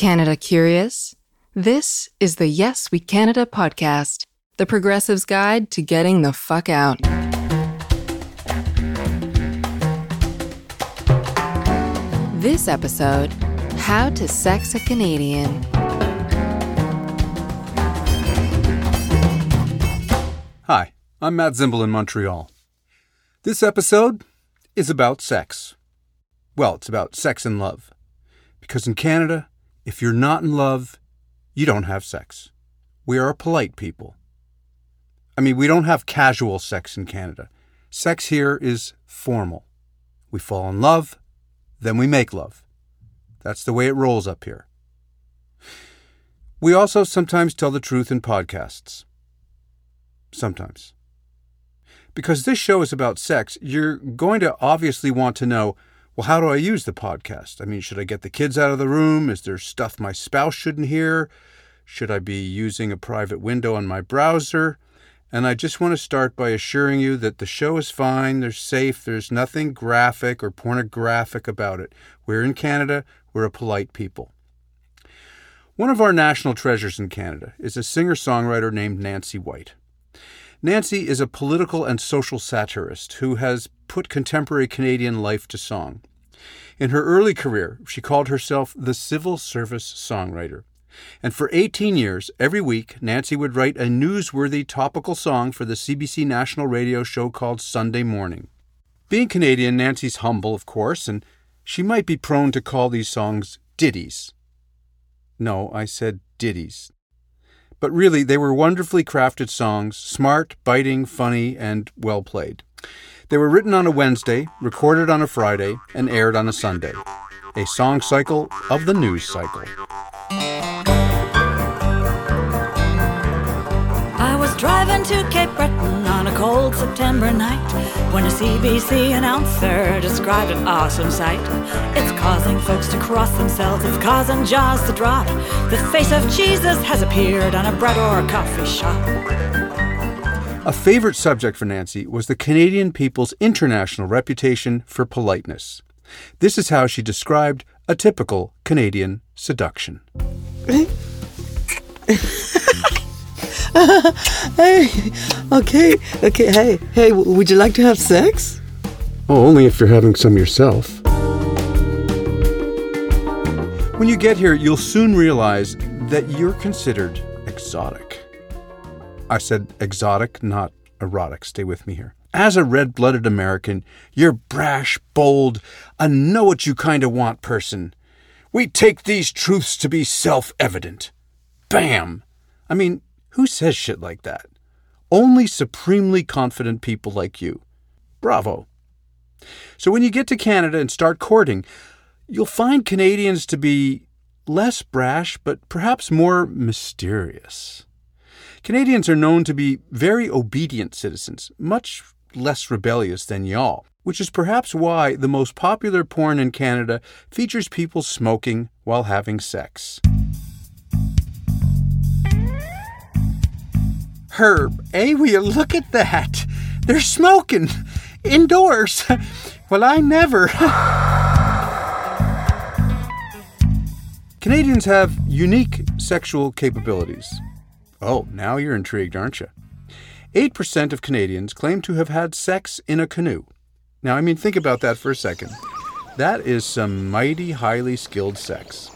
Canada curious? This is the Yes We Canada podcast, the progressive's guide to getting the fuck out. This episode How to Sex a Canadian. Hi, I'm Matt Zimbel in Montreal. This episode is about sex. Well, it's about sex and love. Because in Canada, if you're not in love, you don't have sex. We are a polite people. I mean, we don't have casual sex in Canada. Sex here is formal. We fall in love, then we make love. That's the way it rolls up here. We also sometimes tell the truth in podcasts. Sometimes. Because this show is about sex, you're going to obviously want to know well, how do I use the podcast? I mean, should I get the kids out of the room? Is there stuff my spouse shouldn't hear? Should I be using a private window on my browser? And I just want to start by assuring you that the show is fine, they're safe, there's nothing graphic or pornographic about it. We're in Canada, we're a polite people. One of our national treasures in Canada is a singer songwriter named Nancy White. Nancy is a political and social satirist who has put contemporary Canadian life to song. In her early career, she called herself the Civil Service Songwriter. And for 18 years, every week, Nancy would write a newsworthy topical song for the CBC national radio show called Sunday Morning. Being Canadian, Nancy's humble, of course, and she might be prone to call these songs ditties. No, I said ditties. But really, they were wonderfully crafted songs, smart, biting, funny, and well played. They were written on a Wednesday, recorded on a Friday, and aired on a Sunday. A song cycle of the news cycle. I was driving to Cape Breton on a cold September night when a CBC announcer described an awesome sight. It's causing folks to cross themselves, it's causing jaws to drop. The face of Jesus has appeared on a bread or coffee shop. A favorite subject for Nancy was the Canadian people's international reputation for politeness. This is how she described a typical Canadian seduction. hey, okay, okay, hey, hey, would you like to have sex? Oh, only if you're having some yourself. When you get here, you'll soon realize that you're considered exotic. I said exotic, not erotic. Stay with me here. As a red blooded American, you're brash, bold, a know what you kind of want person. We take these truths to be self evident. Bam! I mean, who says shit like that? Only supremely confident people like you. Bravo. So when you get to Canada and start courting, you'll find Canadians to be less brash, but perhaps more mysterious. Canadians are known to be very obedient citizens, much less rebellious than y'all, which is perhaps why the most popular porn in Canada features people smoking while having sex. Herb, eh? Will you look at that? They're smoking indoors. well, I never. Canadians have unique sexual capabilities. Oh, now you're intrigued, aren't you? 8% of Canadians claim to have had sex in a canoe. Now, I mean, think about that for a second. That is some mighty highly skilled sex.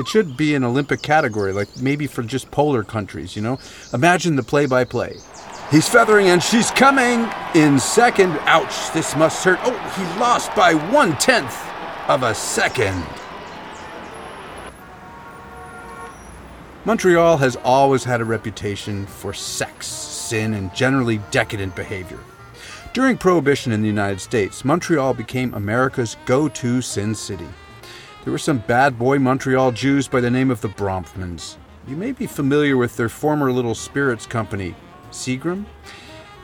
It should be an Olympic category, like maybe for just polar countries, you know? Imagine the play by play. He's feathering and she's coming in second. Ouch, this must hurt. Oh, he lost by one tenth of a second. Montreal has always had a reputation for sex, sin, and generally decadent behavior. During Prohibition in the United States, Montreal became America's go to sin city. There were some bad boy Montreal Jews by the name of the Bronfmans. You may be familiar with their former little spirits company, Seagram.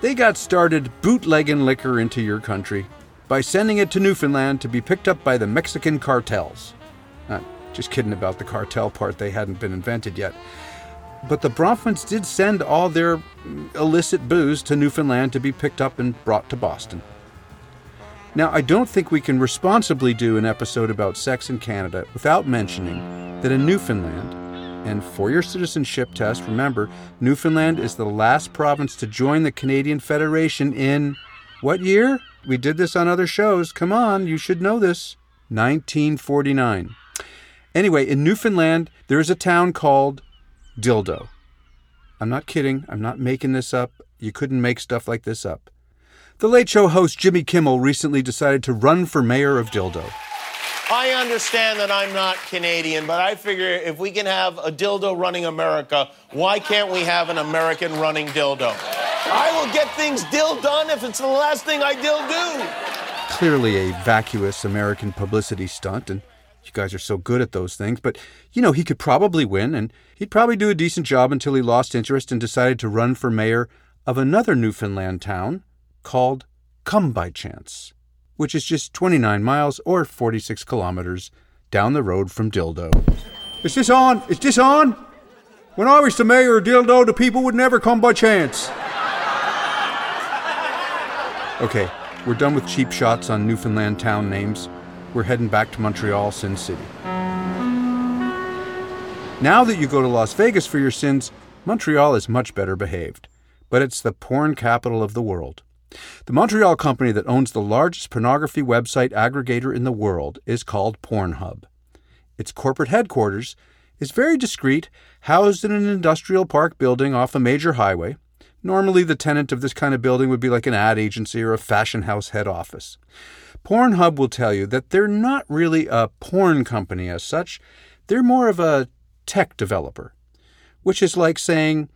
They got started bootlegging liquor into your country by sending it to Newfoundland to be picked up by the Mexican cartels. Uh, just kidding about the cartel part, they hadn't been invented yet. But the Bronfmans did send all their illicit booze to Newfoundland to be picked up and brought to Boston. Now, I don't think we can responsibly do an episode about sex in Canada without mentioning that in Newfoundland, and for your citizenship test, remember, Newfoundland is the last province to join the Canadian Federation in what year? We did this on other shows. Come on, you should know this. 1949. Anyway, in Newfoundland, there is a town called Dildo. I'm not kidding. I'm not making this up. You couldn't make stuff like this up. The Late Show host Jimmy Kimmel recently decided to run for mayor of Dildo. I understand that I'm not Canadian, but I figure if we can have a dildo running America, why can't we have an American running dildo? I will get things dill done if it's the last thing I dill do. Clearly a vacuous American publicity stunt, and you guys are so good at those things, but you know, he could probably win, and he'd probably do a decent job until he lost interest and decided to run for mayor of another Newfoundland town called Come By Chance which is just 29 miles or 46 kilometers down the road from Dildo. Is this on? Is this on? When I was the mayor of Dildo, the people would never come by chance. Okay, we're done with cheap shots on Newfoundland town names. We're heading back to Montreal, Sin City. Now that you go to Las Vegas for your sins, Montreal is much better behaved. But it's the porn capital of the world. The Montreal company that owns the largest pornography website aggregator in the world is called Pornhub. Its corporate headquarters is very discreet, housed in an industrial park building off a major highway. Normally, the tenant of this kind of building would be like an ad agency or a fashion house head office. Pornhub will tell you that they're not really a porn company as such, they're more of a tech developer, which is like saying,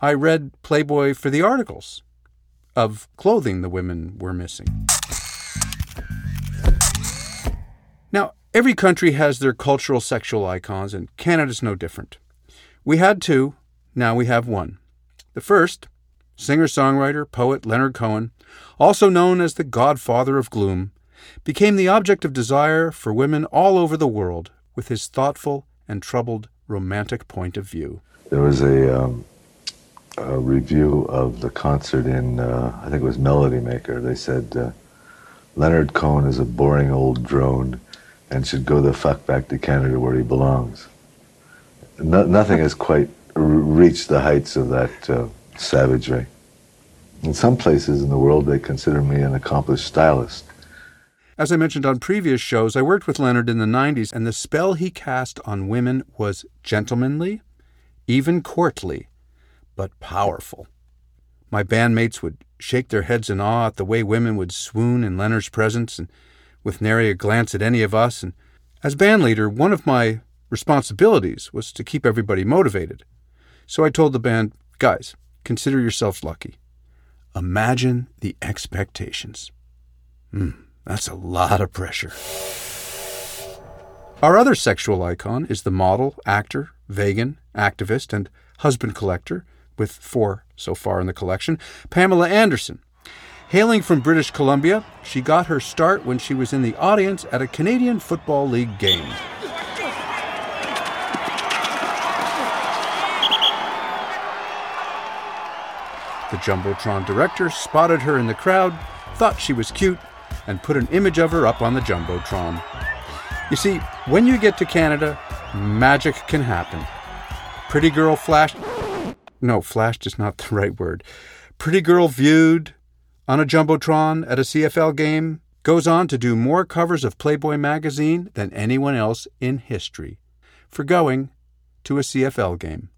I read Playboy for the articles of clothing the women were missing. Now, every country has their cultural sexual icons, and Canada's no different. We had two, now we have one. The first, singer songwriter, poet Leonard Cohen, also known as the godfather of gloom, became the object of desire for women all over the world with his thoughtful and troubled romantic point of view. There was a um, a review of the concert in, uh, I think it was Melody Maker. They said uh, Leonard Cohen is a boring old drone and should go the fuck back to Canada where he belongs. No, nothing has quite reached the heights of that uh, savagery. In some places in the world, they consider me an accomplished stylist. As I mentioned on previous shows, I worked with Leonard in the 90s, and the spell he cast on women was gentlemanly, even courtly, but powerful. My bandmates would shake their heads in awe at the way women would swoon in Leonard's presence and with nary a glance at any of us. And as bandleader, one of my responsibilities was to keep everybody motivated. So I told the band, guys, consider yourselves lucky. Imagine the expectations. Hmm, that's a lot of pressure. Our other sexual icon is the model, actor, vegan, activist, and husband collector, with four so far in the collection, Pamela Anderson. Hailing from British Columbia, she got her start when she was in the audience at a Canadian Football League game. The Jumbotron director spotted her in the crowd, thought she was cute, and put an image of her up on the Jumbotron. You see, when you get to Canada, magic can happen. Pretty girl flashed no, flashed is not the right word. Pretty girl viewed on a Jumbotron at a CFL game goes on to do more covers of Playboy magazine than anyone else in history for going to a CFL game.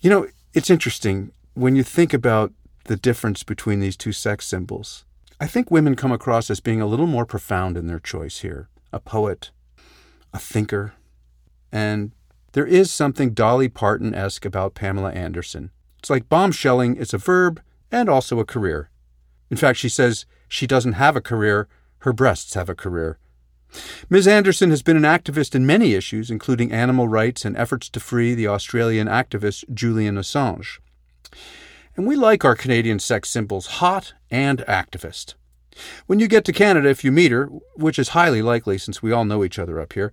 You know, it's interesting when you think about the difference between these two sex symbols. I think women come across as being a little more profound in their choice here a poet, a thinker, and there is something Dolly Parton esque about Pamela Anderson. It's like bombshelling is a verb and also a career. In fact, she says she doesn't have a career, her breasts have a career. Ms. Anderson has been an activist in many issues, including animal rights and efforts to free the Australian activist Julian Assange. And we like our Canadian sex symbols hot and activist. When you get to Canada, if you meet her, which is highly likely since we all know each other up here,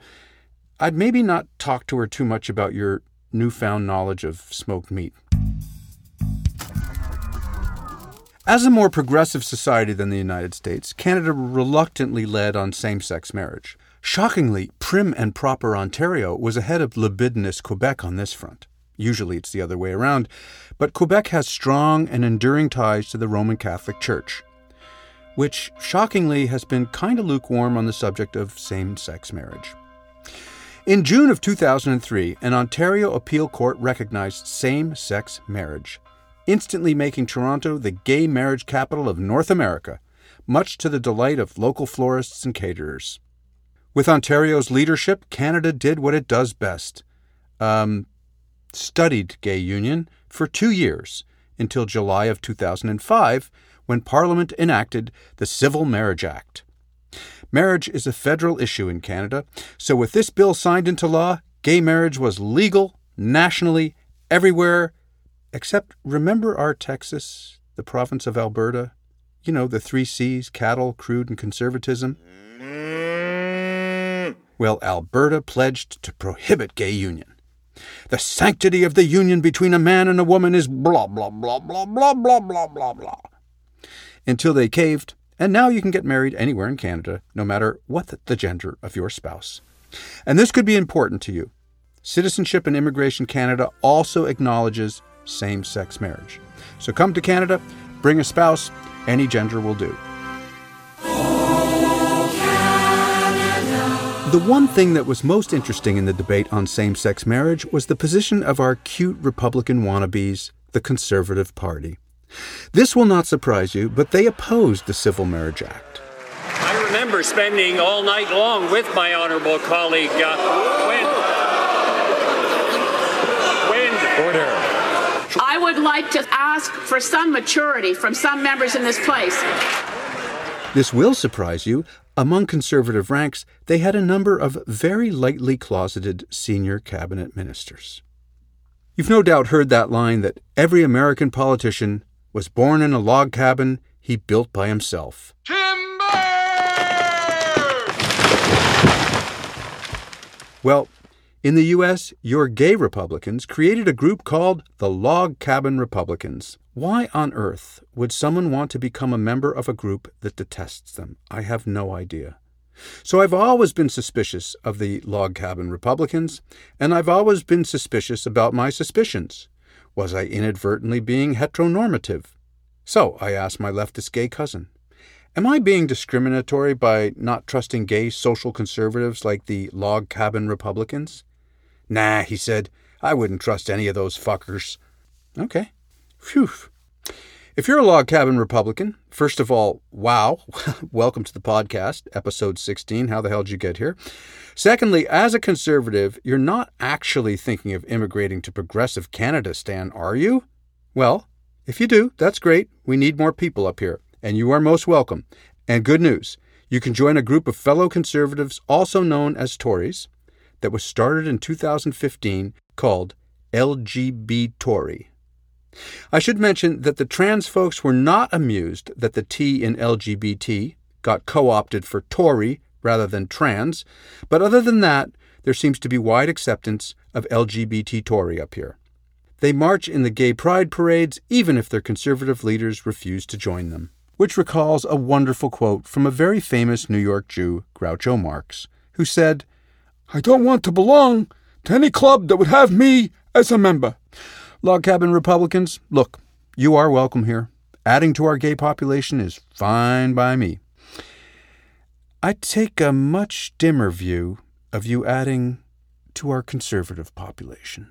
I'd maybe not talk to her too much about your newfound knowledge of smoked meat. As a more progressive society than the United States, Canada reluctantly led on same sex marriage. Shockingly, prim and proper Ontario was ahead of libidinous Quebec on this front. Usually it's the other way around, but Quebec has strong and enduring ties to the Roman Catholic Church, which shockingly has been kind of lukewarm on the subject of same sex marriage. In June of 2003, an Ontario appeal court recognized same sex marriage, instantly making Toronto the gay marriage capital of North America, much to the delight of local florists and caterers. With Ontario's leadership, Canada did what it does best um, studied gay union for two years until July of 2005, when Parliament enacted the Civil Marriage Act. Marriage is a federal issue in Canada, so with this bill signed into law, gay marriage was legal nationally everywhere, except remember our Texas, the province of Alberta? You know, the three C's cattle, crude, and conservatism. Mm-hmm. Well, Alberta pledged to prohibit gay union. The sanctity of the union between a man and a woman is blah, blah, blah, blah, blah, blah, blah, blah, blah. Until they caved, and now you can get married anywhere in Canada, no matter what the gender of your spouse. And this could be important to you. Citizenship and Immigration Canada also acknowledges same sex marriage. So come to Canada, bring a spouse, any gender will do. The one thing that was most interesting in the debate on same sex marriage was the position of our cute Republican wannabes, the Conservative Party. This will not surprise you, but they opposed the Civil Marriage Act. I remember spending all night long with my honorable colleague, uh, when. When. Order. I would like to ask for some maturity from some members in this place. This will surprise you. Among conservative ranks, they had a number of very lightly closeted senior cabinet ministers. You've no doubt heard that line that every American politician was born in a log cabin he built by himself. Timber! Well, in the U.S., your gay Republicans created a group called the Log Cabin Republicans. Why on earth would someone want to become a member of a group that detests them? I have no idea. So I've always been suspicious of the Log Cabin Republicans, and I've always been suspicious about my suspicions. Was I inadvertently being heteronormative? So I asked my leftist gay cousin. Am I being discriminatory by not trusting gay social conservatives like the Log Cabin Republicans? Nah, he said. I wouldn't trust any of those fuckers. Okay. Phew. If you're a log cabin Republican, first of all, wow, welcome to the podcast, episode 16. How the hell did you get here? Secondly, as a conservative, you're not actually thinking of immigrating to progressive Canada, Stan, are you? Well, if you do, that's great. We need more people up here, and you are most welcome. And good news, you can join a group of fellow conservatives, also known as Tories, that was started in 2015 called LGB Tory. I should mention that the trans folks were not amused that the T in LGBT got co opted for Tory rather than trans, but other than that, there seems to be wide acceptance of LGBT Tory up here. They march in the gay pride parades even if their conservative leaders refuse to join them. Which recalls a wonderful quote from a very famous New York Jew, Groucho Marx, who said, I don't want to belong to any club that would have me as a member. Log cabin Republicans, look, you are welcome here. Adding to our gay population is fine by me. I take a much dimmer view of you adding to our conservative population.